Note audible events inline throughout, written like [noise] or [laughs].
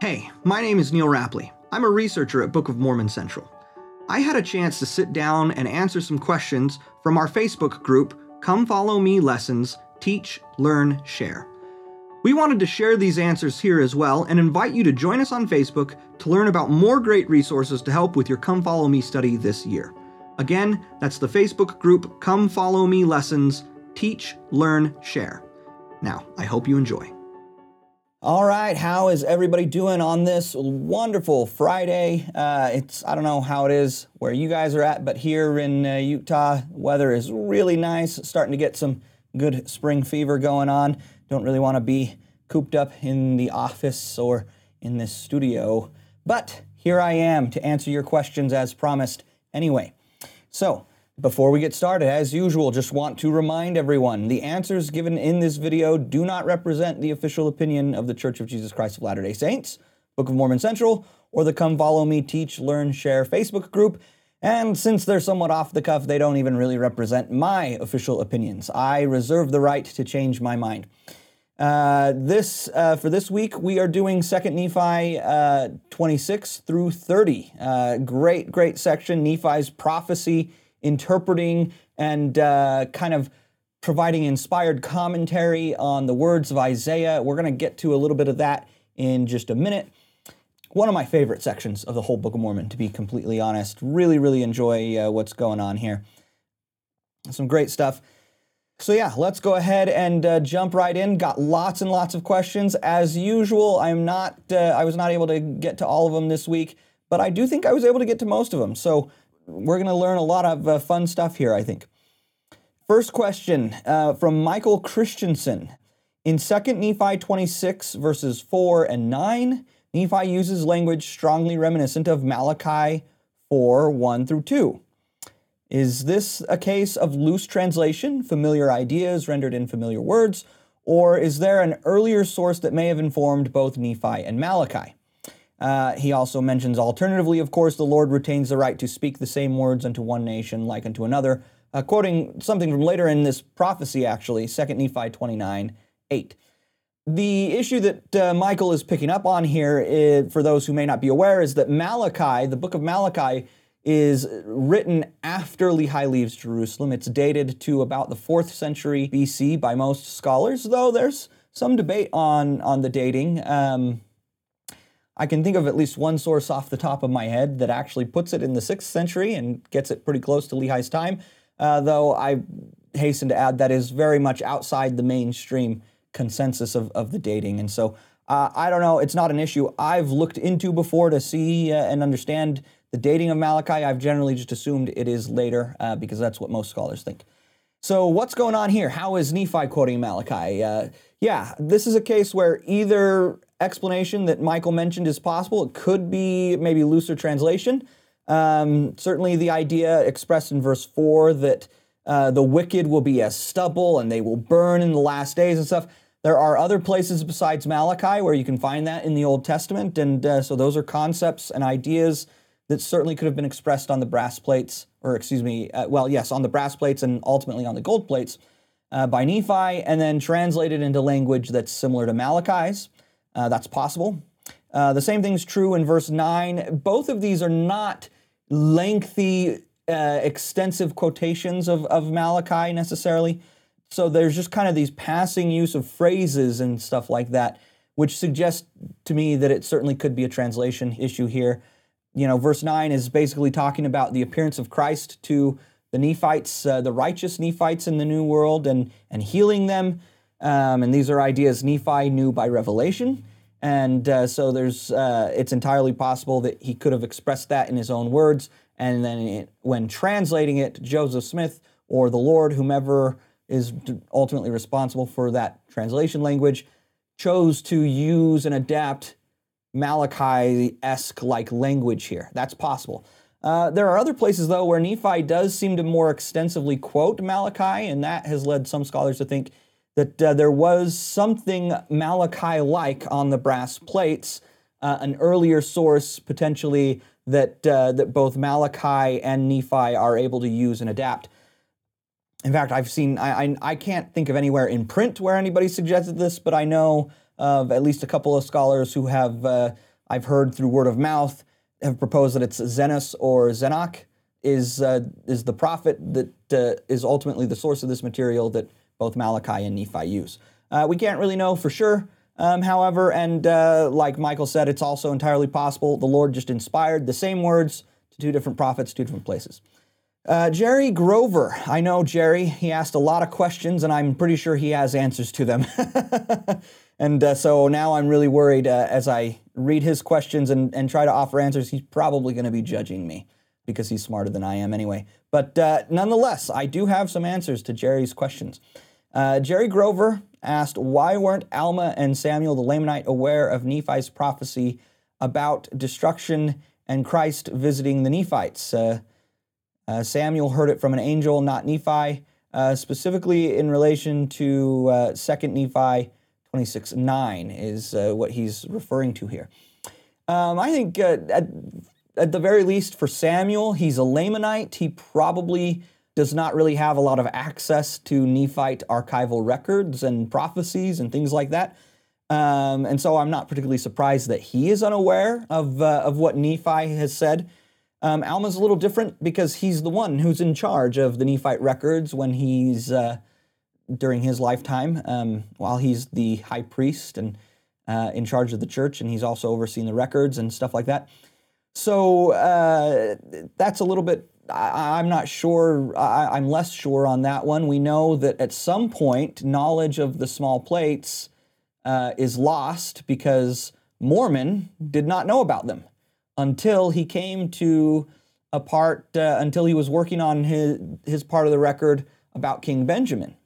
Hey, my name is Neal Rappleye. I'm a researcher at Book of Mormon Central. I had a chance to sit down and answer some questions from our Facebook group, Come Follow Me Lessons Teach, Learn, Share. We wanted to share these answers here as well and invite you to join us on Facebook to learn about more great resources to help with your Come Follow Me study this year. Again, that's the Facebook group Come Follow Me Lessons Teach, Learn, Share. Now, I hope you enjoy. All right, how is everybody doing on this wonderful Friday? Uh, it's I don't know how it is where you guys are at, but here in uh, Utah, weather is really nice. Starting to get some good spring fever going on. Don't really want to be cooped up in the office or in this studio, but here I am to answer your questions as promised. Anyway, so before we get started, as usual, just want to remind everyone the answers given in this video do not represent the official opinion of the Church of Jesus Christ of Latter day Saints, Book of Mormon Central, or the Come Follow Me Teach, Learn, Share Facebook group. And since they're somewhat off the cuff, they don't even really represent my official opinions. I reserve the right to change my mind. Uh, this uh, for this week we are doing Second Nephi uh, 26 through 30. Uh, great, great section. Nephi's prophecy interpreting and uh, kind of providing inspired commentary on the words of Isaiah. We're going to get to a little bit of that in just a minute. One of my favorite sections of the whole Book of Mormon, to be completely honest. Really, really enjoy uh, what's going on here. Some great stuff. So, yeah, let's go ahead and uh, jump right in. Got lots and lots of questions. As usual, I'm not, uh, I was not able to get to all of them this week, but I do think I was able to get to most of them. So, we're going to learn a lot of uh, fun stuff here, I think. First question uh, from Michael Christensen. In 2 Nephi 26, verses 4 and 9, Nephi uses language strongly reminiscent of Malachi 4 1 through 2. Is this a case of loose translation, familiar ideas rendered in familiar words, or is there an earlier source that may have informed both Nephi and Malachi? Uh, he also mentions, alternatively, of course, the Lord retains the right to speak the same words unto one nation like unto another, uh, quoting something from later in this prophecy, actually, 2 Nephi 29 8. The issue that uh, Michael is picking up on here, is, for those who may not be aware, is that Malachi, the book of Malachi, is written after Lehi leaves Jerusalem. It's dated to about the 4th century BC by most scholars, though there's some debate on, on the dating. Um, I can think of at least one source off the top of my head that actually puts it in the 6th century and gets it pretty close to Lehi's time, uh, though I hasten to add that is very much outside the mainstream consensus of, of the dating. And so uh, I don't know, it's not an issue I've looked into before to see uh, and understand the dating of Malachi. I've generally just assumed it is later uh, because that's what most scholars think. So, what's going on here? How is Nephi quoting Malachi? Uh, yeah, this is a case where either explanation that Michael mentioned is possible. It could be maybe looser translation. Um, certainly, the idea expressed in verse 4 that uh, the wicked will be as stubble and they will burn in the last days and stuff. There are other places besides Malachi where you can find that in the Old Testament. And uh, so, those are concepts and ideas that certainly could have been expressed on the brass plates, or excuse me, uh, well, yes, on the brass plates and ultimately on the gold plates uh, by Nephi, and then translated into language that's similar to Malachi's. Uh, that's possible. Uh, the same thing's true in verse 9. Both of these are not lengthy, uh, extensive quotations of, of Malachi necessarily. So there's just kind of these passing use of phrases and stuff like that, which suggests to me that it certainly could be a translation issue here. You know, verse 9 is basically talking about the appearance of Christ to the Nephites, uh, the righteous Nephites in the New World, and, and healing them. Um, and these are ideas Nephi knew by revelation. And uh, so there's, uh, it's entirely possible that he could have expressed that in his own words. And then it, when translating it, Joseph Smith or the Lord, whomever is ultimately responsible for that translation language, chose to use and adapt Malachi esque like language here. That's possible. Uh, there are other places, though, where Nephi does seem to more extensively quote Malachi, and that has led some scholars to think that uh, there was something Malachi like on the brass plates, uh, an earlier source potentially that, uh, that both Malachi and Nephi are able to use and adapt. In fact, I've seen, I, I, I can't think of anywhere in print where anybody suggested this, but I know of at least a couple of scholars who have uh, I've heard through word of mouth have proposed that it's Zenos or Zenock is uh, is the prophet that uh, is ultimately the source of this material that both Malachi and Nephi use. Uh, we can't really know for sure, um, however, and uh, like Michael said, it's also entirely possible the Lord just inspired the same words to two different prophets, two different places. Uh, Jerry Grover. I know Jerry. He asked a lot of questions, and I'm pretty sure he has answers to them. [laughs] and uh, so now I'm really worried uh, as I read his questions and, and try to offer answers. He's probably going to be judging me because he's smarter than I am anyway. But uh, nonetheless, I do have some answers to Jerry's questions. Uh, Jerry Grover asked, Why weren't Alma and Samuel the Lamanite aware of Nephi's prophecy about destruction and Christ visiting the Nephites? Uh, uh, Samuel heard it from an angel, not Nephi, uh, specifically in relation to uh, 2 Nephi 26 9 is uh, what he's referring to here. Um, I think uh, at, at the very least for Samuel, he's a Lamanite. He probably does not really have a lot of access to Nephite archival records and prophecies and things like that. Um, and so I'm not particularly surprised that he is unaware of, uh, of what Nephi has said. Um, Alma's a little different because he's the one who's in charge of the Nephite records when he's uh, during his lifetime, um, while he's the high priest and uh, in charge of the church, and he's also overseeing the records and stuff like that. So uh, that's a little bit. I, am not sure. I, I'm less sure on that one. We know that at some point, knowledge of the small plates uh, is lost because Mormon did not know about them until he came to a part, uh, until he was working on his, his part of the record about King Benjamin.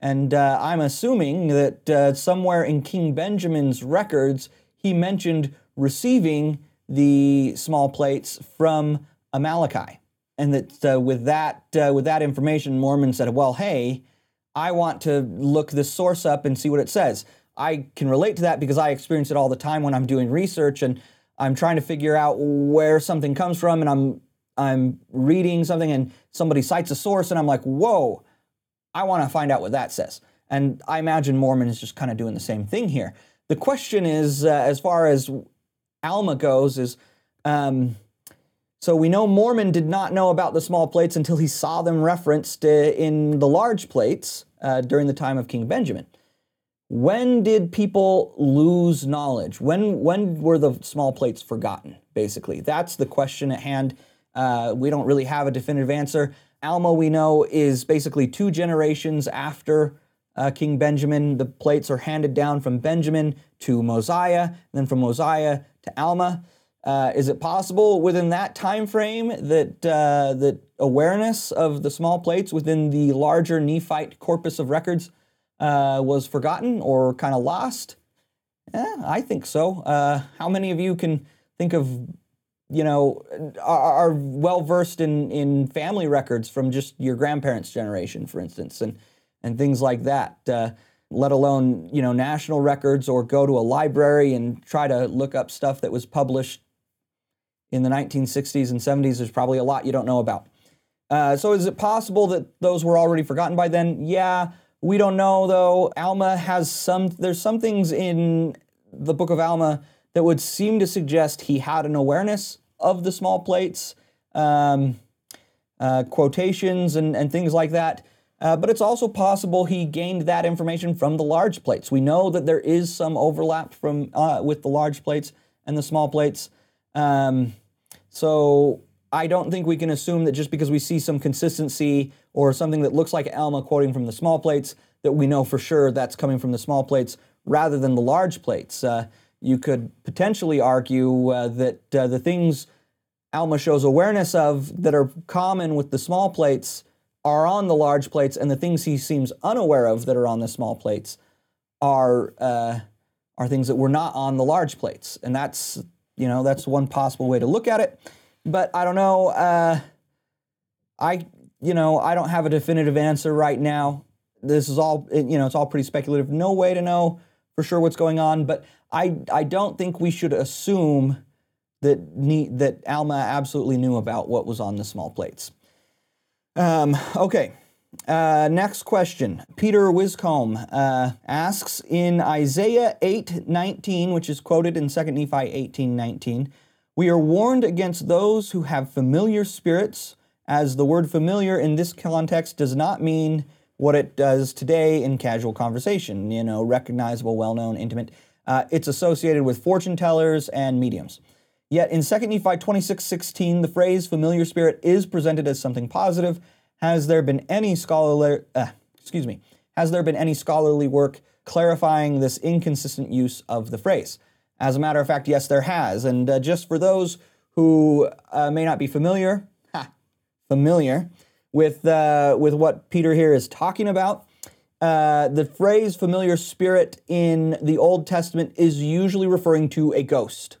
And uh, I'm assuming that uh, somewhere in King Benjamin's records, he mentioned receiving the small plates from Amaleki. And that uh, with, that, uh, with that information, Mormon said, well, hey, I want to look this source up and see what it says. I can relate to that because I experience it all the time when I'm doing research and I'm trying to figure out where something comes from and I'm I'm reading something and somebody cites a source and I'm like, whoa, I want to find out what that says. And I imagine Mormon is just kind of doing the same thing here. The question is, uh, as far as Alma goes, is um, so we know Mormon did not know about the small plates until he saw them referenced uh, in the large plates uh, during the time of King Benjamin. When did people lose knowledge? When when were the small plates forgotten? Basically, that's the question at hand. Uh, we don't really have a definitive answer. Alma, we know, is basically two generations after uh, King Benjamin. The plates are handed down from Benjamin to Mosiah, then from Mosiah to Alma. Uh, is it possible within that time frame that uh, that awareness of the small plates within the larger Nephite corpus of records uh, was forgotten or kind of lost? Yeah, I think so. Uh, how many of you can think of, you know, are, are well versed in, in family records from just your grandparents' generation, for instance, and, and things like that? Uh, let alone, you know, national records or go to a library and try to look up stuff that was published in the 1960s and 70s. There's probably a lot you don't know about. Uh, so is it possible that those were already forgotten by then? Yeah. We don't know though. Alma has some, there's some things in the book of Alma that would seem to suggest he had an awareness of the small plates, um, uh, quotations, and, and things like that. Uh, but it's also possible he gained that information from the large plates. We know that there is some overlap from uh, with the large plates and the small plates. Um, so I don't think we can assume that just because we see some consistency or something that looks like Alma quoting from the small plates, that we know for sure that's coming from the small plates rather than the large plates. Uh, you could potentially argue uh, that uh, the things Alma shows awareness of that are common with the small plates are on the large plates, and the things he seems unaware of that are on the small plates are uh, are things that were not on the large plates, and that's you know that's one possible way to look at it. But I don't know. Uh, I you know I don't have a definitive answer right now. This is all you know. It's all pretty speculative. No way to know for sure what's going on. But I I don't think we should assume that that Alma absolutely knew about what was on the small plates. Um, okay, Uh, next question. Peter Wiscombe uh, asks in Isaiah 8:19, which is quoted in 2 Nephi 18:19, we are warned against those who have familiar spirits, as the word familiar in this context does not mean what it does today in casual conversation, you know, recognizable, well-known, intimate. Uh, it's associated with fortune tellers and mediums. Yet in 2 Nephi 26:16, the phrase familiar spirit is presented as something positive has there been any scholarly, uh, excuse me, has there been any scholarly work clarifying this inconsistent use of the phrase? As a matter of fact, yes, there has. And uh, just for those who uh, may not be familiar, ha, familiar with uh, with what Peter here is talking about, uh, the phrase "familiar spirit" in the Old Testament is usually referring to a ghost,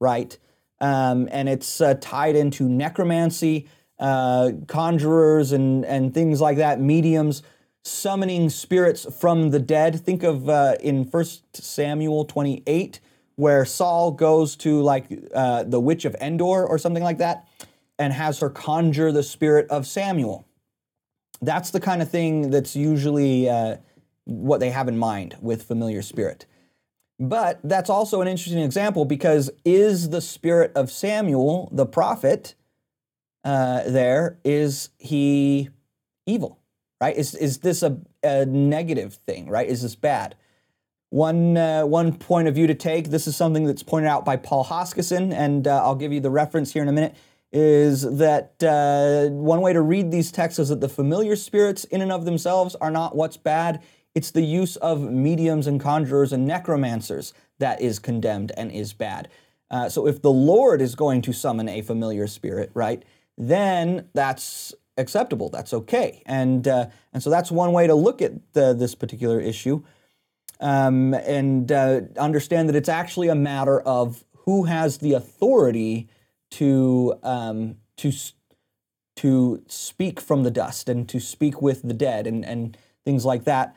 right? Um, and it's uh, tied into necromancy uh, conjurers and, and things like that, mediums, summoning spirits from the dead. Think of uh, in 1 Samuel 28, where Saul goes to like uh, the witch of Endor or something like that and has her conjure the spirit of Samuel. That's the kind of thing that's usually uh, what they have in mind with familiar spirit. But that's also an interesting example because is the spirit of Samuel, the prophet, uh, there is he evil, right? Is is this a, a negative thing, right? Is this bad? One uh, one point of view to take. This is something that's pointed out by Paul Hoskisson, and uh, I'll give you the reference here in a minute. Is that uh, one way to read these texts is that the familiar spirits in and of themselves are not what's bad. It's the use of mediums and conjurers and necromancers that is condemned and is bad. Uh, so if the Lord is going to summon a familiar spirit, right? Then that's acceptable. That's okay. And uh, and so that's one way to look at the, this particular issue, um, and uh, understand that it's actually a matter of who has the authority to um, to to speak from the dust and to speak with the dead and and things like that.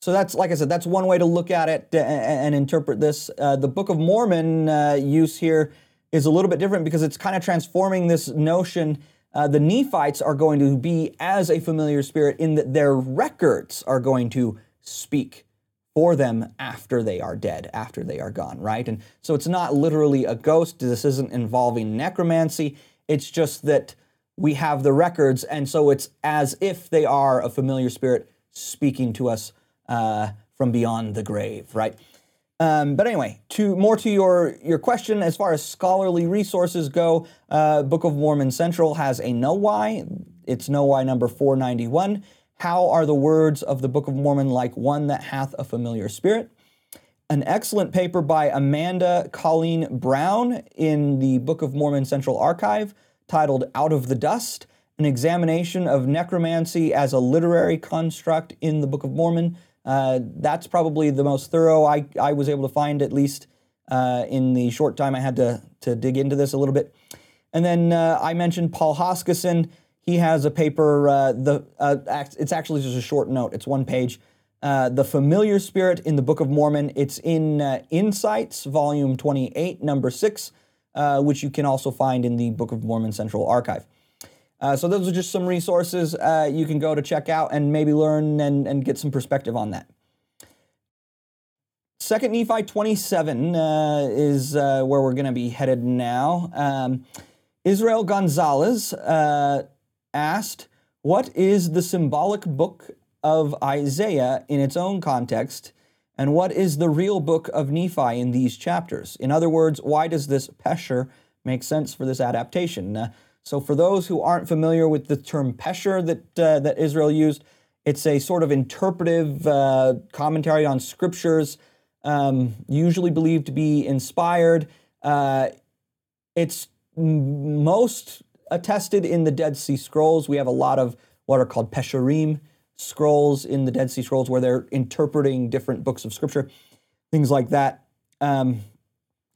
So that's like I said, that's one way to look at it and, and interpret this. Uh, the Book of Mormon uh, use here is a little bit different because it's kind of transforming this notion. Uh, the Nephites are going to be as a familiar spirit in that their records are going to speak for them after they are dead, after they are gone, right? And so it's not literally a ghost. This isn't involving necromancy. It's just that we have the records, and so it's as if they are a familiar spirit speaking to us uh, from beyond the grave, right? Um, but anyway, to more to your your question, as far as scholarly resources go, uh, Book of Mormon Central has a KnoWhy. It's KnoWhy number 491. How are the words of the Book of Mormon like one that hath a familiar spirit? An excellent paper by Amanda Colleen Brown in the Book of Mormon Central Archive titled Out of the Dust An Examination of Necromancy as a Literary Construct in the Book of Mormon uh, that's probably the most thorough I, I was able to find, at least uh, in the short time I had to, to dig into this a little bit. And then uh, I mentioned Paul Hoskisson. He has a paper, uh, the, uh, it's actually just a short note, it's one page. the Familiar Spirit in the Book of Mormon. It's in Insights, Volume 28, Number 6, which you can also find in the Book of Mormon Central Archive. Uh, so those are just some resources uh, you can go to check out and maybe learn and, and get some perspective on that. Second Nephi 27 uh, is uh, where we're going to be headed now. Um, Israel Gonzalez uh, asked, What is the symbolic book of Isaiah in its own context? And what is the real book of Nephi in these chapters? In other words, why does this Pesher make sense for this adaptation? So, for those who aren't familiar with the term Pesher that, uh, that Israel used, it's a sort of interpretive uh, commentary on scriptures, um, usually believed to be inspired. Uh, it's most attested in the Dead Sea Scrolls. We have a lot of what are called Pesherim scrolls in the Dead Sea Scrolls where they're interpreting different books of scripture, things like that. Um,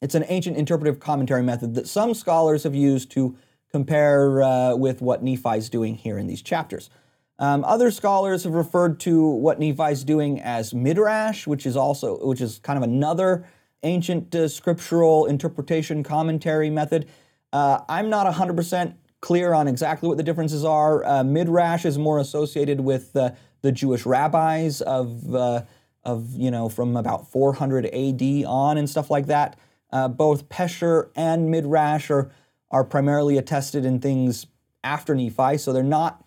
it's an ancient interpretive commentary method that some scholars have used to compare uh, with what Nephi's doing here in these chapters. Um, other scholars have referred to what Nephi's doing as midrash, which is also which is kind of another ancient uh, scriptural interpretation commentary method. Uh, I'm not 100% clear on exactly what the differences are. Uh, Midrash is more associated with uh, the Jewish rabbis of, uh, of, you know, from about 400 AD on and stuff like that. Both Pesher and Midrash are, are primarily attested in things after Nephi, so they're not,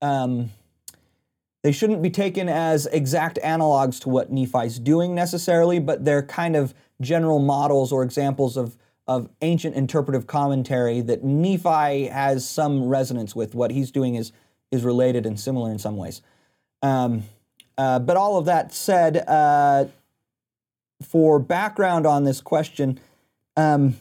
um, they shouldn't be taken as exact analogs to what Nephi's doing necessarily, but they're kind of general models or examples of, of ancient interpretive commentary that Nephi has some resonance with. What he's doing is, is related and similar in some ways. Um, uh, but all of that said, uh, for background on this question, um,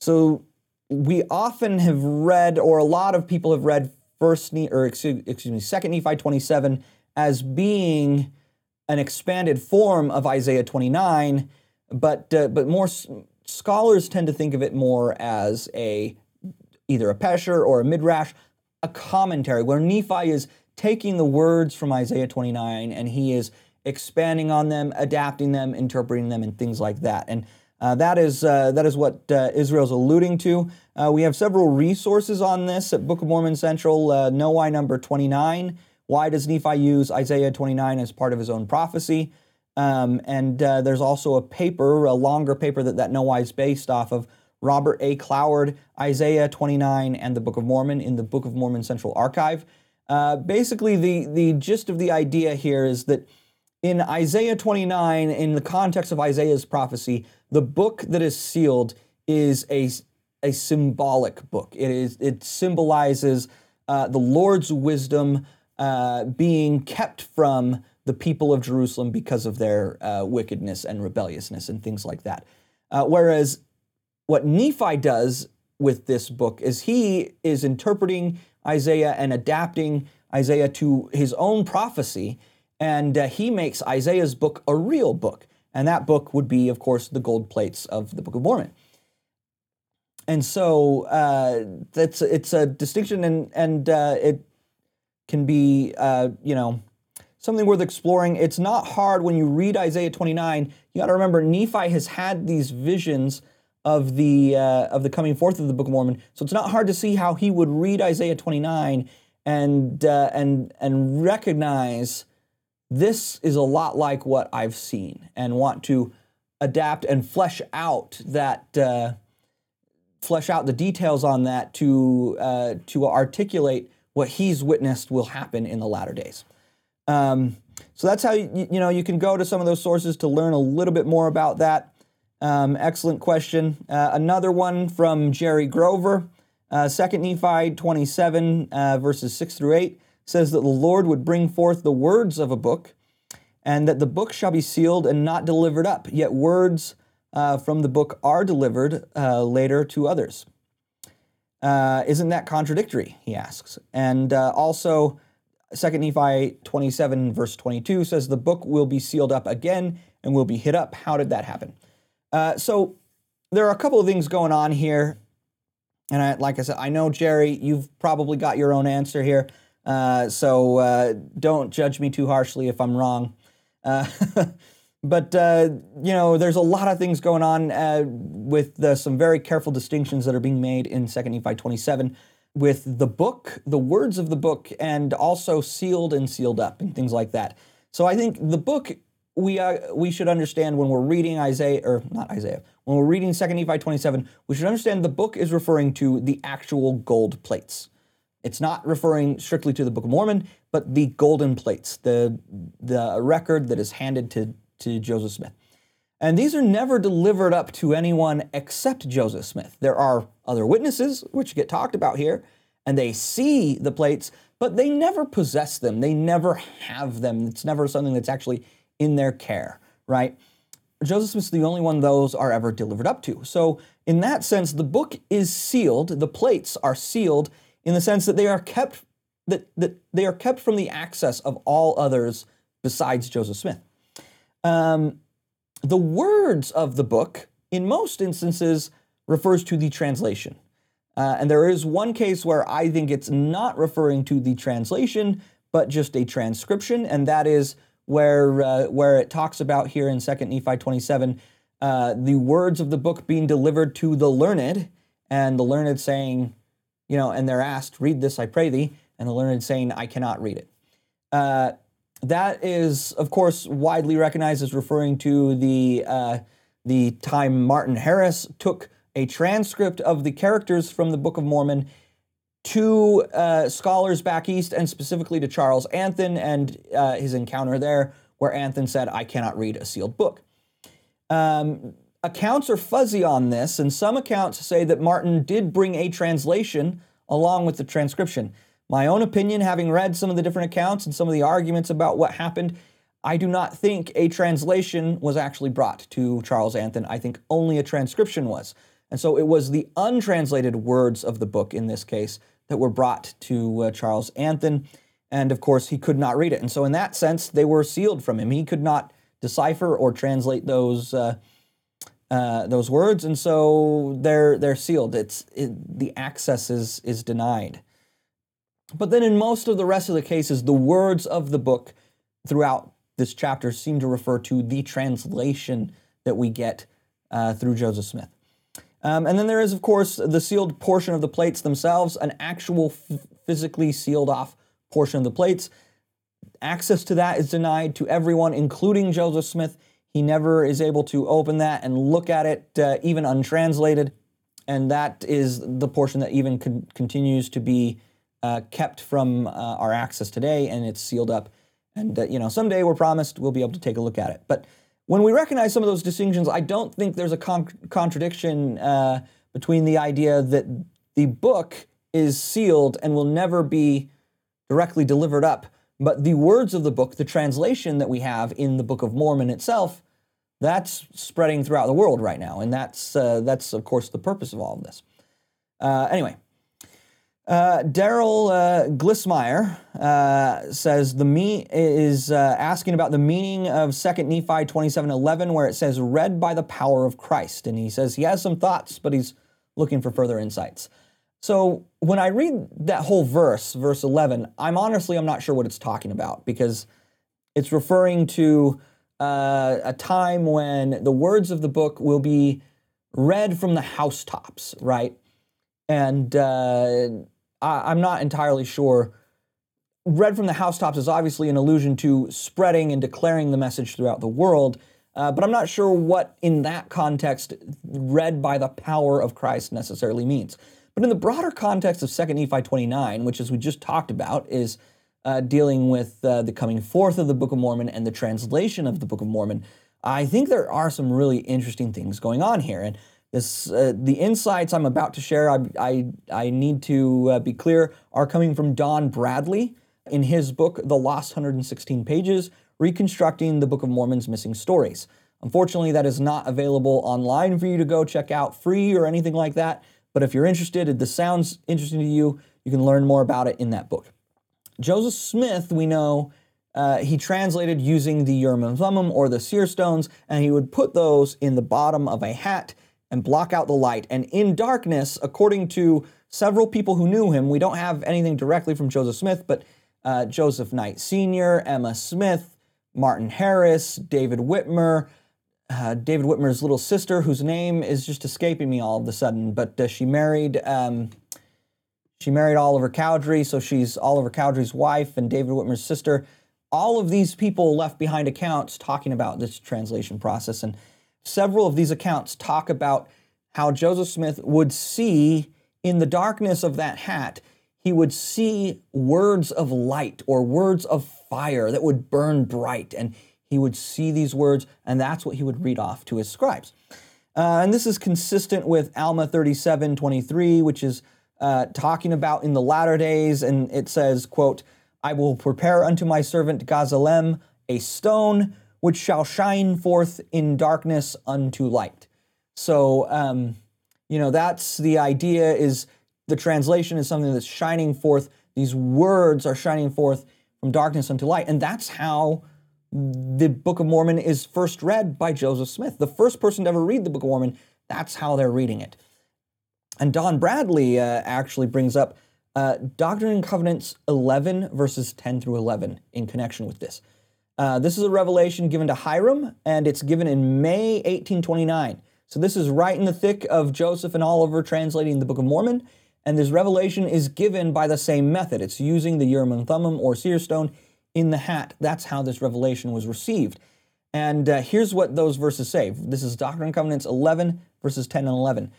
so we often have read, or a lot of people have read First ne- or excuse, excuse me, Second Nephi 27 as being an expanded form of Isaiah 29, but uh, but more s- scholars tend to think of it more as a either a pesher or a midrash, a commentary where Nephi is taking the words from Isaiah 29 and he is expanding on them, adapting them, interpreting them, and things like that. And uh, that is uh, that is what uh, Israel's alluding to. Uh, we have several resources on this at Book of Mormon Central, uh, KnoWhy number 29. Why does Nephi use Isaiah 29 as part of his own prophecy? Um, and uh, there's also a paper, a longer paper that that KnoWhy is based off of. Robert A. Cloward, Isaiah 29, and the Book of Mormon in the Book of Mormon Central Archive. basically, the the gist of the idea here is that in Isaiah 29, in the context of Isaiah's prophecy, the book that is sealed is a, a symbolic book. It is it symbolizes uh, the Lord's wisdom uh, being kept from the people of Jerusalem because of their uh, wickedness and rebelliousness and things like that. Uh, whereas what Nephi does with this book is he is interpreting Isaiah and adapting Isaiah to his own prophecy and uh, he makes Isaiah's book a real book. And that book would be, of course, the gold plates of the Book of Mormon. And so uh, that's it's a distinction, and and uh, it can be uh, you know something worth exploring. It's not hard when you read Isaiah 29. You got to remember Nephi has had these visions of the uh, of the coming forth of the Book of Mormon, so it's not hard to see how he would read Isaiah 29 and uh, and and recognize this is a lot like what I've seen and want to adapt and flesh out that uh, flesh out the details on that to uh, to articulate what he's witnessed will happen in the latter days. Um, so that's how you, you know you can go to some of those sources to learn a little bit more about that. Um, excellent question. Uh, another one from Jerry Grover, uh, Second Nephi 27 uh, verses 6 through 8 says that the Lord would bring forth the words of a book, and that the book shall be sealed and not delivered up. Yet words uh, from the book are delivered uh, later to others. Uh, isn't that contradictory? He asks. And uh, also, 2 Nephi 27, verse 22 says, The book will be sealed up again and will be hid up. How did that happen? Uh, so, there are a couple of things going on here. And I, like I said, I know, Jerry, you've probably got your own answer here. Uh, so uh, don't judge me too harshly if I'm wrong. Uh, [laughs] but uh, you know, there's a lot of things going on uh, with the, some very careful distinctions that are being made in Second Nephi 27 with the book, the words of the book, and also sealed and sealed up and things like that. So I think the book we we should understand when we're reading Isaiah or not Isaiah when we're reading Second Nephi 27, we should understand the book is referring to the actual gold plates. It's not referring strictly to the Book of Mormon, but the golden plates, the, the record that is handed to, to Joseph Smith. And these are never delivered up to anyone except Joseph Smith. There are other witnesses, which get talked about here, and they see the plates, but they never possess them. They never have them. It's never something that's actually in their care, right? Joseph Smith's the only one those are ever delivered up to. So, in that sense, the book is sealed, the plates are sealed, in the sense that they are kept that, that they are kept from the access of all others besides Joseph Smith. Um, the words of the book, in most instances, refers to the translation. Uh, and there is one case where I think it's not referring to the translation, but just a transcription, and that is where uh, where it talks about here in Second Nephi 27, uh, the words of the book being delivered to the learned, and the learned saying, you know, and they're asked, "Read this, I pray thee," and the learned saying, "I cannot read it." Uh, that is, of course, widely recognized as referring to the uh, the time Martin Harris took a transcript of the characters from the Book of Mormon to uh, scholars back east, and specifically to Charles Anthon and uh, his encounter there, where Anthon said, "I cannot read a sealed book." Um, accounts are fuzzy on this, and some accounts say that Martin did bring a translation along with the transcription. My own opinion, having read some of the different accounts and some of the arguments about what happened, I do not think a translation was actually brought to Charles Anthon. I think only a transcription was. And so it was the untranslated words of the book in this case that were brought to uh, Charles Anthon. And of course, he could not read it. And so, in that sense, they were sealed from him. He could not decipher or translate those. Uh, uh, those words, and so they're they're sealed. It's it, the access is is denied. But then, in most of the rest of the cases, the words of the book throughout this chapter seem to refer to the translation that we get uh, through Joseph Smith. Um, and then there is, of course, the sealed portion of the plates themselves, an actual f- physically sealed off portion of the plates. Access to that is denied to everyone, including Joseph Smith. He never is able to open that and look at it, uh, even untranslated. And that is the portion that even con- continues to be uh, kept from uh, our access today, and it's sealed up. And uh, you know, someday we're promised we'll be able to take a look at it. But when we recognize some of those distinctions, I don't think there's a con- contradiction uh, between the idea that the book is sealed and will never be directly delivered up, but the words of the book, the translation that we have in the Book of Mormon itself, that's spreading throughout the world right now, and that's uh, that's of course the purpose of all of this. Uh, anyway, uh, Daryl uh, Glissmeyer uh, says the me is uh, asking about the meaning of Second Nephi twenty seven eleven, where it says "read by the power of Christ," and he says he has some thoughts, but he's looking for further insights. So when I read that whole verse, verse eleven, I'm honestly I'm not sure what it's talking about because it's referring to uh, a time when the words of the book will be read from the housetops, right? And uh, I, am not entirely sure. Read from the housetops is obviously an allusion to spreading and declaring the message throughout the world, uh, but I'm not sure what, in that context, read by the power of Christ necessarily means. But in the broader context of 2 Nephi 29, which, as we just talked about, is uh, dealing with uh, the coming forth of the Book of Mormon and the translation of the Book of Mormon, I think there are some really interesting things going on here. And this, uh, the insights I'm about to share, I, I, I need to uh, be clear, are coming from Don Bradley in his book, The Lost 116 Pages Reconstructing the Book of Mormon's Missing Stories. Unfortunately, that is not available online for you to go check out free or anything like that. But if you're interested, if this sounds interesting to you, you can learn more about it in that book. Joseph Smith, we know, uh, he translated using the Urim and Thummim or the seer stones, and he would put those in the bottom of a hat and block out the light. And in darkness, according to several people who knew him, we don't have anything directly from Joseph Smith, but uh, Joseph Knight Sr., Emma Smith, Martin Harris, David Whitmer, uh, David Whitmer's little sister, whose name is just escaping me all of a sudden, but uh, she married um, she married Oliver Cowdery, so she's Oliver Cowdery's wife and David Whitmer's sister. All of these people left behind accounts talking about this translation process, and several of these accounts talk about how Joseph Smith would see in the darkness of that hat, he would see words of light or words of fire that would burn bright. And he would see these words, and that's what he would read off to his scribes. Uh, and this is consistent with Alma 37 23, which is uh, talking about in the latter days. And it says, quote, I will prepare unto my servant Gazelem a stone which shall shine forth in darkness unto light. So, um, you know, that's the idea is the translation is something that's shining forth. These words are shining forth from darkness unto light. And that's how the Book of Mormon is first read by Joseph Smith. The first person to ever read the Book of Mormon, that's how they're reading it. And Don Bradley uh, actually brings up uh, Doctrine and Covenants 11, verses 10 through 11, in connection with this. Uh, this is a revelation given to Hyrum, and it's given in May 1829. So this is right in the thick of Joseph and Oliver translating the Book of Mormon. And this revelation is given by the same method. It's using the Urim and Thummim or seer stone in the hat. That's how this revelation was received. And uh, here's what those verses say. This is Doctrine and Covenants 11, verses 10 and 11.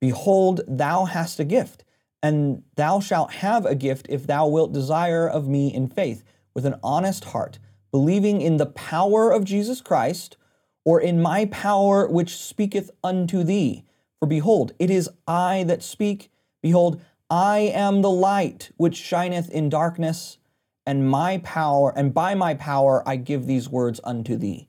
Behold, thou hast a gift, and thou shalt have a gift if thou wilt desire of me in faith, with an honest heart, believing in the power of Jesus Christ, or in my power which speaketh unto thee. For behold, it is I that speak. Behold, I am the light which shineth in darkness, and my power, and by my power I give these words unto thee.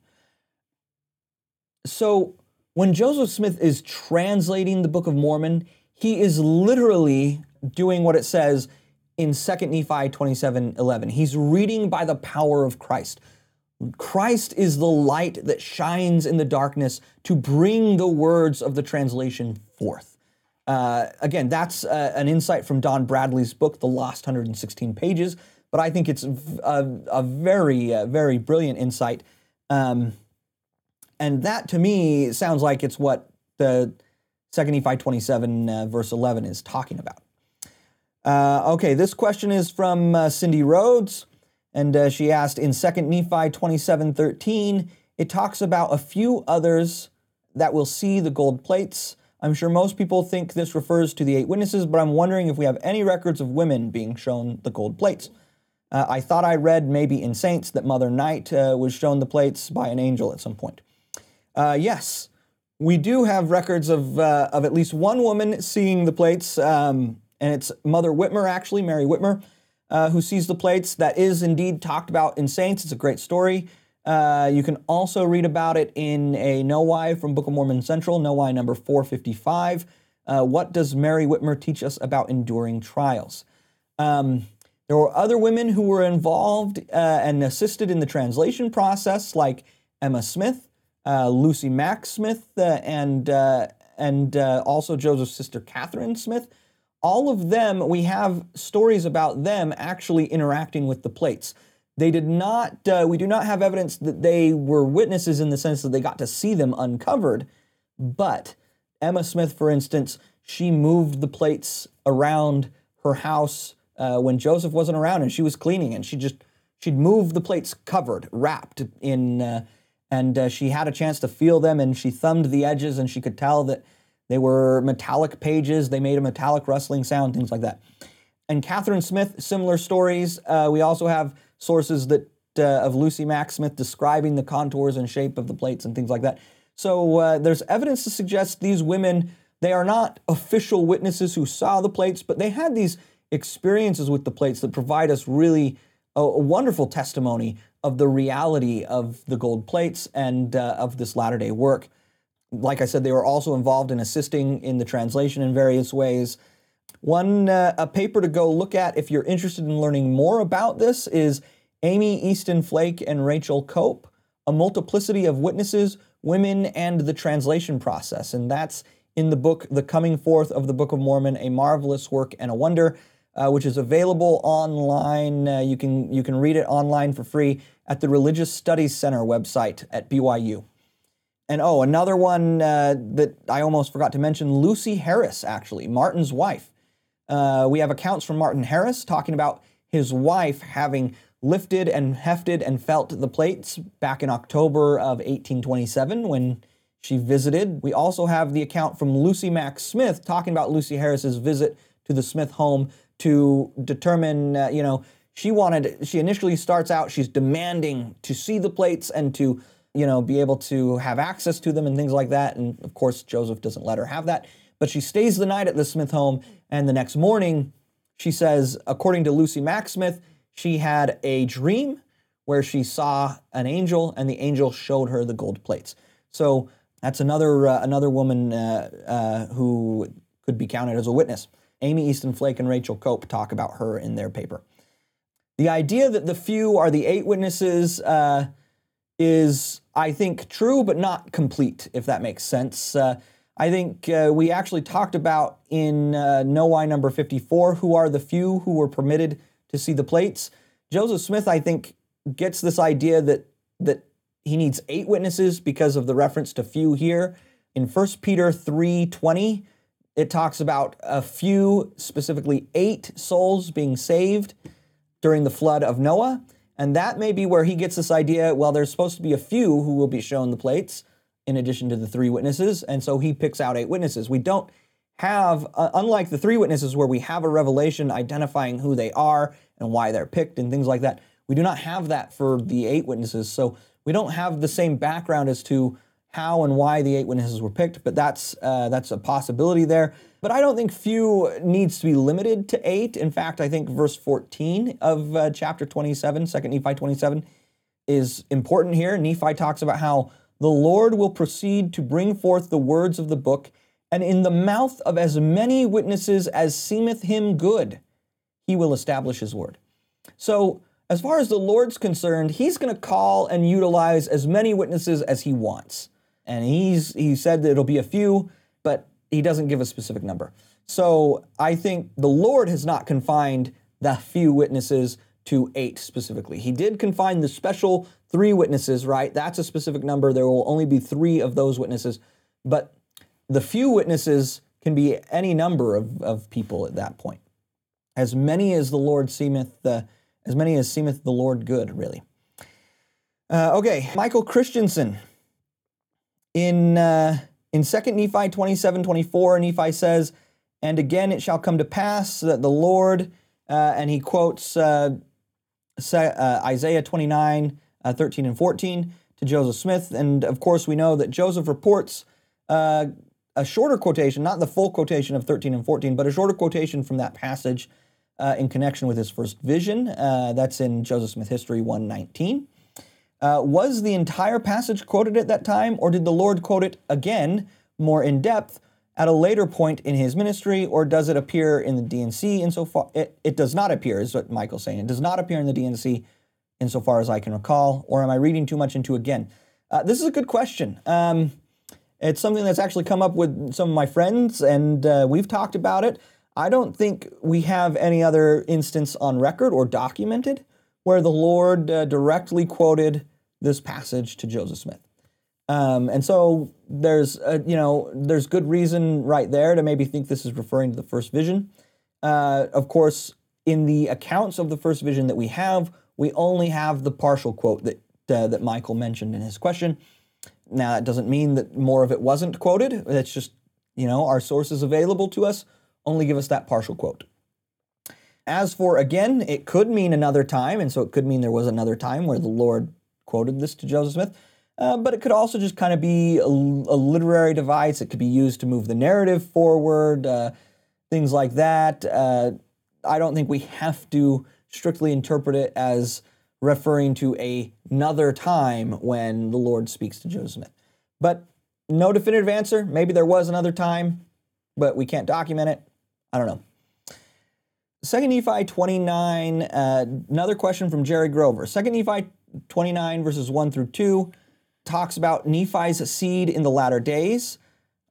So when Joseph Smith is translating the Book of Mormon, he is literally doing what it says in 2 Nephi 27 11. He's reading by the power of Christ. Christ is the light that shines in the darkness to bring the words of the translation forth. Uh, again, that's uh, an insight from Don Bradley's book, The Lost 116 Pages, but I think it's a, a very, uh, very brilliant insight. Um, and that to me sounds like it's what the 2 Nephi 27, uh, verse 11 is talking about. Uh, okay, this question is from uh, Cindy Rhodes. And uh, she asked in 2 Nephi 27 13, it talks about a few others that will see the gold plates. I'm sure most people think this refers to the eight witnesses, but I'm wondering if we have any records of women being shown the gold plates. Uh, I thought I read maybe in Saints that Mother Knight uh, was shown the plates by an angel at some point. Uh, yes, we do have records of, uh, of at least one woman seeing the plates, um, and it's Mother Whitmer, actually, Mary Whitmer uh, who sees the plates. That is indeed talked about in Saints. It's a great story. Uh, you can also read about it in a KnoWhy from Book of Mormon Central, KnoWhy number 455. Uh, what does Mary Whitmer teach us about enduring trials? Um, there were other women who were involved uh, and assisted in the translation process, like Emma Smith, uh, Lucy Mack Smith, uh, and and also Joseph's sister Catherine Smith all of them, we have stories about them actually interacting with the plates. They did not, uh, we do not have evidence that they were witnesses in the sense that they got to see them uncovered. But Emma Smith, for instance, she moved the plates around her house uh, when Joseph wasn't around and she was cleaning and she just, she'd move the plates covered, wrapped in, uh, and uh, she had a chance to feel them and she thumbed the edges and she could tell that they were metallic pages. They made a metallic rustling sound, things like that. And Catherine Smith, similar stories. Uh, we also have sources that uh, of Lucy Mack Smith describing the contours and shape of the plates and things like that. So uh, there's evidence to suggest these women they are not official witnesses who saw the plates, but they had these experiences with the plates that provide us really a, a wonderful testimony of the reality of the gold plates and uh, of this latter day work. Like I said, they were also involved in assisting in the translation in various ways. One uh, a paper to go look at if you're interested in learning more about this is Amy Easton Flake and Rachel Cope, A Multiplicity of Witnesses, Women, and the Translation Process. And that's in the book, The Coming Forth of the Book of Mormon, A Marvelous Work and a Wonder, uh, which is available online. Uh, you, can, you can read it online for free at the Religious Studies Center website at BYU. And oh, another one uh, that I almost forgot to mention Lucy Harris, actually, Martin's wife. Uh, we have accounts from Martin Harris talking about his wife having lifted and hefted and felt the plates back in October of 1827 when she visited. We also have the account from Lucy Mack Smith talking about Lucy Harris's visit to the Smith home to determine, uh, you know, she wanted, she initially starts out, she's demanding to see the plates and to you know, be able to have access to them and things like that. And of course, Joseph doesn't let her have that. But she stays the night at the Smith home, and the next morning, she says, according to Lucy Mack Smith, she had a dream where she saw an angel, and the angel showed her the gold plates. So that's another uh, another woman uh, uh, who could be counted as a witness. Amy Easton Flake and Rachel Cope talk about her in their paper. The idea that the few are the eight witnesses uh, is, I think, true but not complete, if that makes sense. Uh, I think uh, we actually talked about in uh, KnoWhy number 54 who are the few who were permitted to see the plates. Joseph Smith, I think, gets this idea that that he needs eight witnesses because of the reference to few here. In 1 Peter 3:20, it talks about a few, specifically eight souls being saved during the flood of Noah. And that may be where he gets this idea well, there's supposed to be a few who will be shown the plates in addition to the three witnesses. And so he picks out eight witnesses. We don't have, uh, unlike the three witnesses where we have a revelation identifying who they are and why they're picked and things like that, we do not have that for the eight witnesses. So we don't have the same background as to how and why the eight witnesses were picked, but that's uh, that's a possibility there. But I don't think few needs to be limited to eight. In fact, I think verse 14 of uh, chapter 27, 2 Nephi 27, is important here. Nephi talks about how the Lord will proceed to bring forth the words of the book, and in the mouth of as many witnesses as seemeth him good, he will establish his word. So, as far as the Lord's concerned, he's going to call and utilize as many witnesses as he wants and he's he said that it'll be a few, but he doesn't give a specific number. So I think the Lord has not confined the few witnesses to eight specifically. He did confine the special three witnesses, right? That's a specific number. There will only be three of those witnesses, but the few witnesses can be any number of, of people at that point. As many as the Lord seemeth, uh, as many as seemeth the Lord good, really. Uh, okay, Michael Christensen in uh, in 2 Nephi 27 24, Nephi says, And again it shall come to pass that the Lord, uh, and he quotes uh, uh Isaiah 29 uh, 13 and 14 to Joseph Smith. And of course, we know that Joseph reports uh, a shorter quotation, not the full quotation of 13 and 14, but a shorter quotation from that passage in connection with his first vision. that's in Joseph Smith History 119. Uh, was the entire passage quoted at that time, or did the Lord quote it again, more in depth, at a later point in his ministry, or does it appear in the D&C insofar? It, it does not appear, is what Michael's saying. It does not appear in the D&C insofar as I can recall, or am I reading too much into again? Uh, this is a good question. Um, it's something that's actually come up with some of my friends, and uh, we've talked about it. I don't think we have any other instance on record or documented where the Lord uh, directly quoted this passage to Joseph Smith. Um, and so there's a, you know there's good reason right there to maybe think this is referring to the first vision. Uh, of course, in the accounts of the first vision that we have, we only have the partial quote that uh, that Michael mentioned in his question. Now that doesn't mean that more of it wasn't quoted. It's just you know our sources available to us only give us that partial quote. As for again, it could mean another time, and so it could mean there was another time where the Lord quoted this to Joseph Smith. Uh, but it could also just kind of be a, a, literary device. It could be used to move the narrative forward, uh, things like that. Uh, I don't think we have to strictly interpret it as referring to a, another time when the Lord speaks to Joseph Smith. But no definitive answer. Maybe there was another time, but we can't document it. I don't know. Second Nephi 29, uh, another question from Jerry Grover. Second Nephi 29, verses 1 through 2, talks about Nephi's seed in the latter days.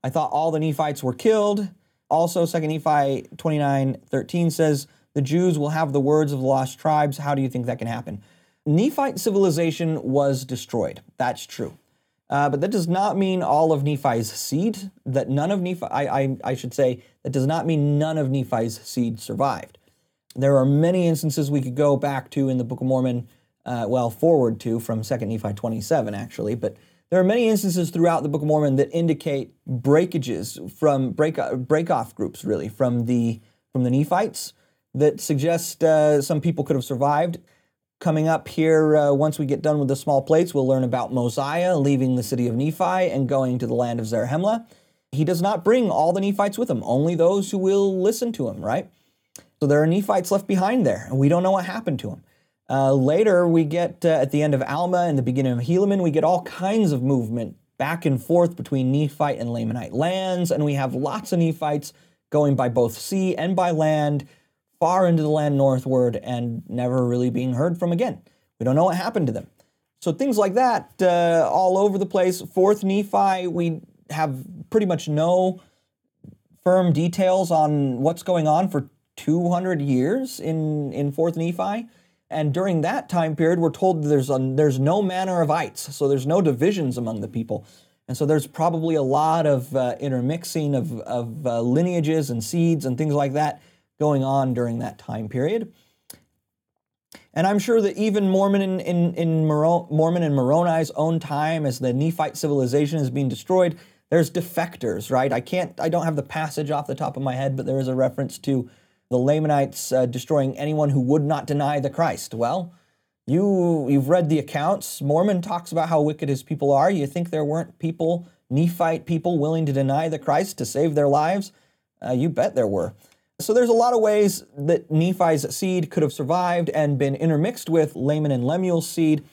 I thought all the Nephites were killed. Also, Second Nephi 29, 13 says, The Jews will have the words of the lost tribes. How do you think that can happen? Nephite civilization was destroyed. That's true. Uh, but that does not mean all of Nephi's seed, that none of Nephi, I, I, I should say, that does not mean none of Nephi's seed survived. There are many instances we could go back to in the Book of Mormon, uh, well, forward to from 2 Nephi 27, actually, but there are many instances throughout the Book of Mormon that indicate breakages from break, break off groups, really, from the, from the Nephites that suggest uh, some people could have survived. Coming up here, uh, once we get done with the small plates, we'll learn about Mosiah leaving the city of Nephi and going to the land of Zarahemla. He does not bring all the Nephites with him, only those who will listen to him, right? So there are Nephites left behind there, and we don't know what happened to them. Uh, later, we get uh, at the end of Alma and the beginning of Helaman, we get all kinds of movement back and forth between Nephite and Lamanite lands, and we have lots of Nephites going by both sea and by land far into the land northward and never really being heard from again. We don't know what happened to them. So things like that uh, all over the place. Fourth Nephi, we have pretty much no firm details on what's going on for 200 years in, in Fourth Nephi. And during that time period, we're told there's, a, there's no manner of ites, so there's no divisions among the people. And so there's probably a lot of uh, intermixing of, of uh, lineages and seeds and things like that going on during that time period. And I'm sure that even Mormon in, in, in Mormon and Moroni's own time, as the Nephite civilization is being destroyed, there's defectors, right? I can't, I don't have the passage off the top of my head, but there is a reference to the Lamanites uh, destroying anyone who would not deny the Christ. Well, you you've read the accounts. Mormon talks about how wicked his people are. You think there weren't people, Nephite people, willing to deny the Christ to save their lives? Uh, you bet there were. So there's a lot of ways that Nephi's seed could have survived and been intermixed with Laman and Lemuel's seed,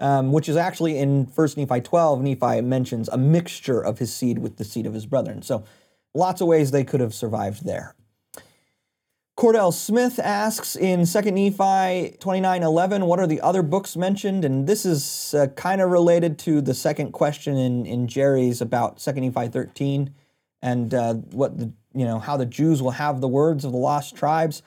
um, which is actually in 1 Nephi 12. Nephi mentions a mixture of his seed with the seed of his brethren. So lots of ways they could have survived there. Cordell Smith asks in 2nd Nephi 29:11, what are the other books mentioned? And this is uh, kind of related to the second question in, in Jerry's about 2nd Nephi 13 and uh, what the you know how the Jews will have the words of the lost tribes.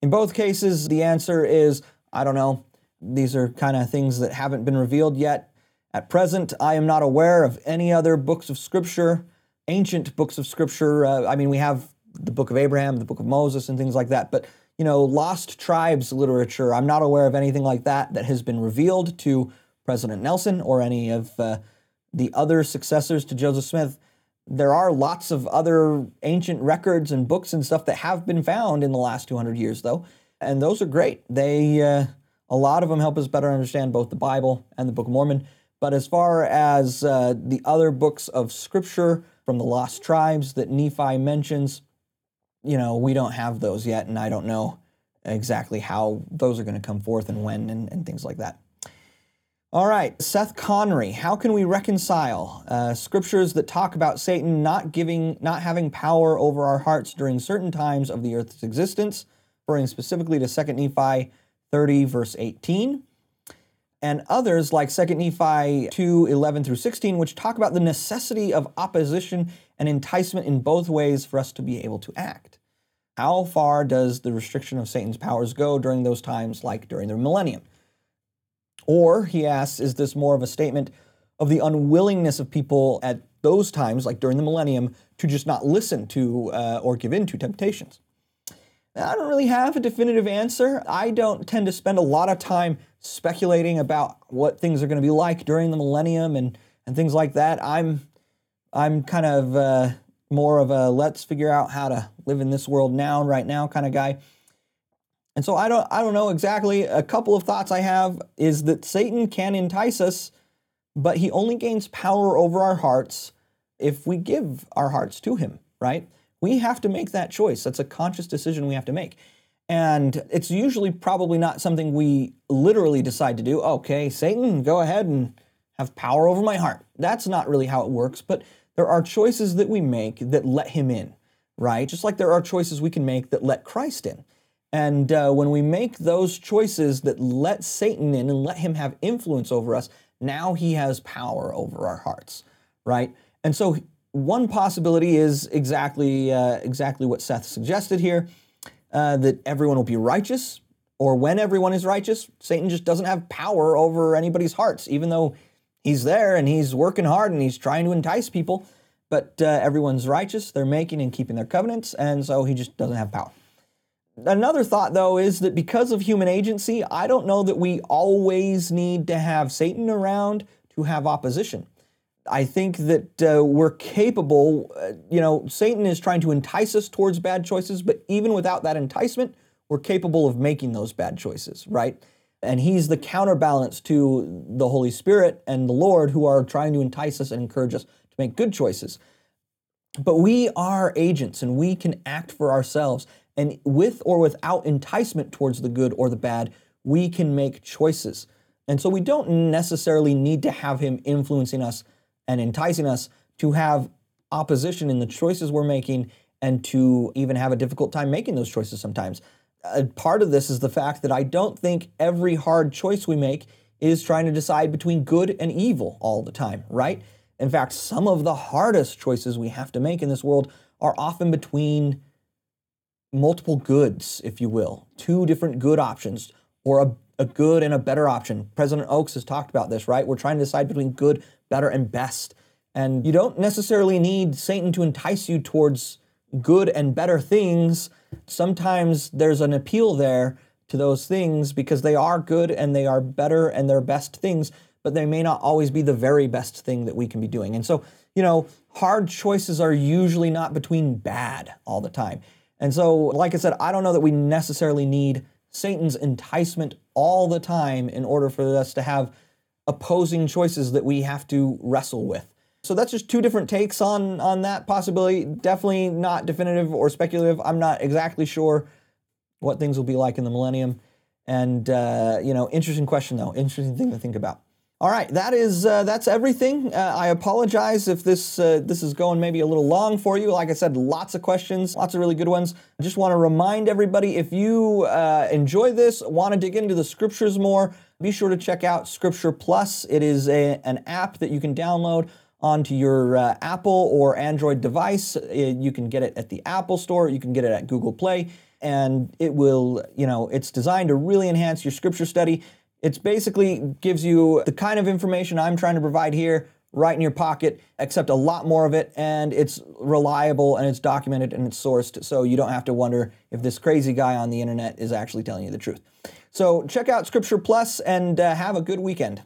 In both cases, the answer is I don't know. These are kind of things that haven't been revealed yet. At present, I am not aware of any other books of Scripture, ancient books of Scripture. Uh, I mean, we have the book of Abraham, the book of Moses, and things like that. But, you know, lost tribes literature, I'm not aware of anything like that that has been revealed to President Nelson or any of uh, the other successors to Joseph Smith. There are lots of other ancient records and books and stuff that have been found in the last 200 years, though, and those are great. They, uh, a lot of them help us better understand both the Bible and the Book of Mormon. But as far as uh, the other books of Scripture from the lost tribes that Nephi mentions, you know, we don't have those yet, and I don't know exactly how those are going to come forth and when and, and things like that. All right, Seth Connery, how can we reconcile uh, scriptures that talk about Satan not giving, not having power over our hearts during certain times of the earth's existence, referring specifically to 2 Nephi 30, verse 18, and others like 2 Nephi 2, 11 through 16, which talk about the necessity of opposition and enticement in both ways for us to be able to act. How far does the restriction of Satan's powers go during those times, like during the millennium? Or, he asks, is this more of a statement of the unwillingness of people at those times, like during the millennium, to just not listen to uh, or give in to temptations? I don't really have a definitive answer. I don't tend to spend a lot of time speculating about what things are going to be like during the millennium and, and things like that. I'm I'm kind of uh, more of a let's figure out how to live in this world now, right now kind of guy. And so I don't I don't know exactly. A couple of thoughts I have is that Satan can entice us, but he only gains power over our hearts if we give our hearts to him, right? We have to make that choice. That's a conscious decision we have to make. And it's usually probably not something we literally decide to do. Okay, Satan, go ahead and have power over my heart. That's not really how it works, but there are choices that we make that let him in, right? Just like there are choices we can make that let Christ in. And uh, when we make those choices that let Satan in and let him have influence over us, now he has power over our hearts, right? And so one possibility is exactly uh, exactly what Seth suggested here, uh, that everyone will be righteous, or when everyone is righteous, Satan just doesn't have power over anybody's hearts, even though he's there and he's working hard and he's trying to entice people, but uh, everyone's righteous. They're making and keeping their covenants, and so he just doesn't have power. Another thought, though, is that because of human agency, I don't know that we always need to have Satan around to have opposition. I think that uh, we're capable, uh, you know, Satan is trying to entice us towards bad choices, but even without that enticement, we're capable of making those bad choices, right? And he's the counterbalance to the Holy Spirit and the Lord who are trying to entice us and encourage us to make good choices. But we are agents and we can act for ourselves. And with or without enticement towards the good or the bad, we can make choices. And so we don't necessarily need to have him influencing us and enticing us to have opposition in the choices we're making and to even have a difficult time making those choices sometimes a part of this is the fact that I don't think every hard choice we make is trying to decide between good and evil all the time, right? In fact, some of the hardest choices we have to make in this world are often between multiple goods, if you will, two different good options, or a, a good and a better option. President Oaks has talked about this, right? We're trying to decide between good, better, and best. And you don't necessarily need Satan to entice you towards good and better things. Sometimes there's an appeal there to those things because they are good and they are better and they're best things, but they may not always be the very best thing that we can be doing. And so, you know, hard choices are usually not between bad all the time. And so, like I said, I don't know that we necessarily need Satan's enticement all the time in order for us to have opposing choices that we have to wrestle with. So that's just two different takes on on that possibility. Definitely not definitive or speculative. I'm not exactly sure what things will be like in the millennium. And uh, you know, interesting question though. Interesting thing to think about. All right, that is uh, that's everything. Uh, I apologize if this uh, this is going maybe a little long for you. Like I said, lots of questions, lots of really good ones. I just want to remind everybody if you uh, enjoy this, want to dig into the scriptures more, be sure to check out Scripture Plus. It is a, an app that you can download onto your uh, Apple or Android device. It, you can get it at the Apple Store. You can get it at Google Play, and it will you know it's designed to really enhance your scripture study. It's basically gives you the kind of information I'm trying to provide here right in your pocket, except a lot more of it, and it's reliable and it's documented and it's sourced, so you don't have to wonder if this crazy guy on the internet is actually telling you the truth. So check out Scripture Plus and uh, have a good weekend.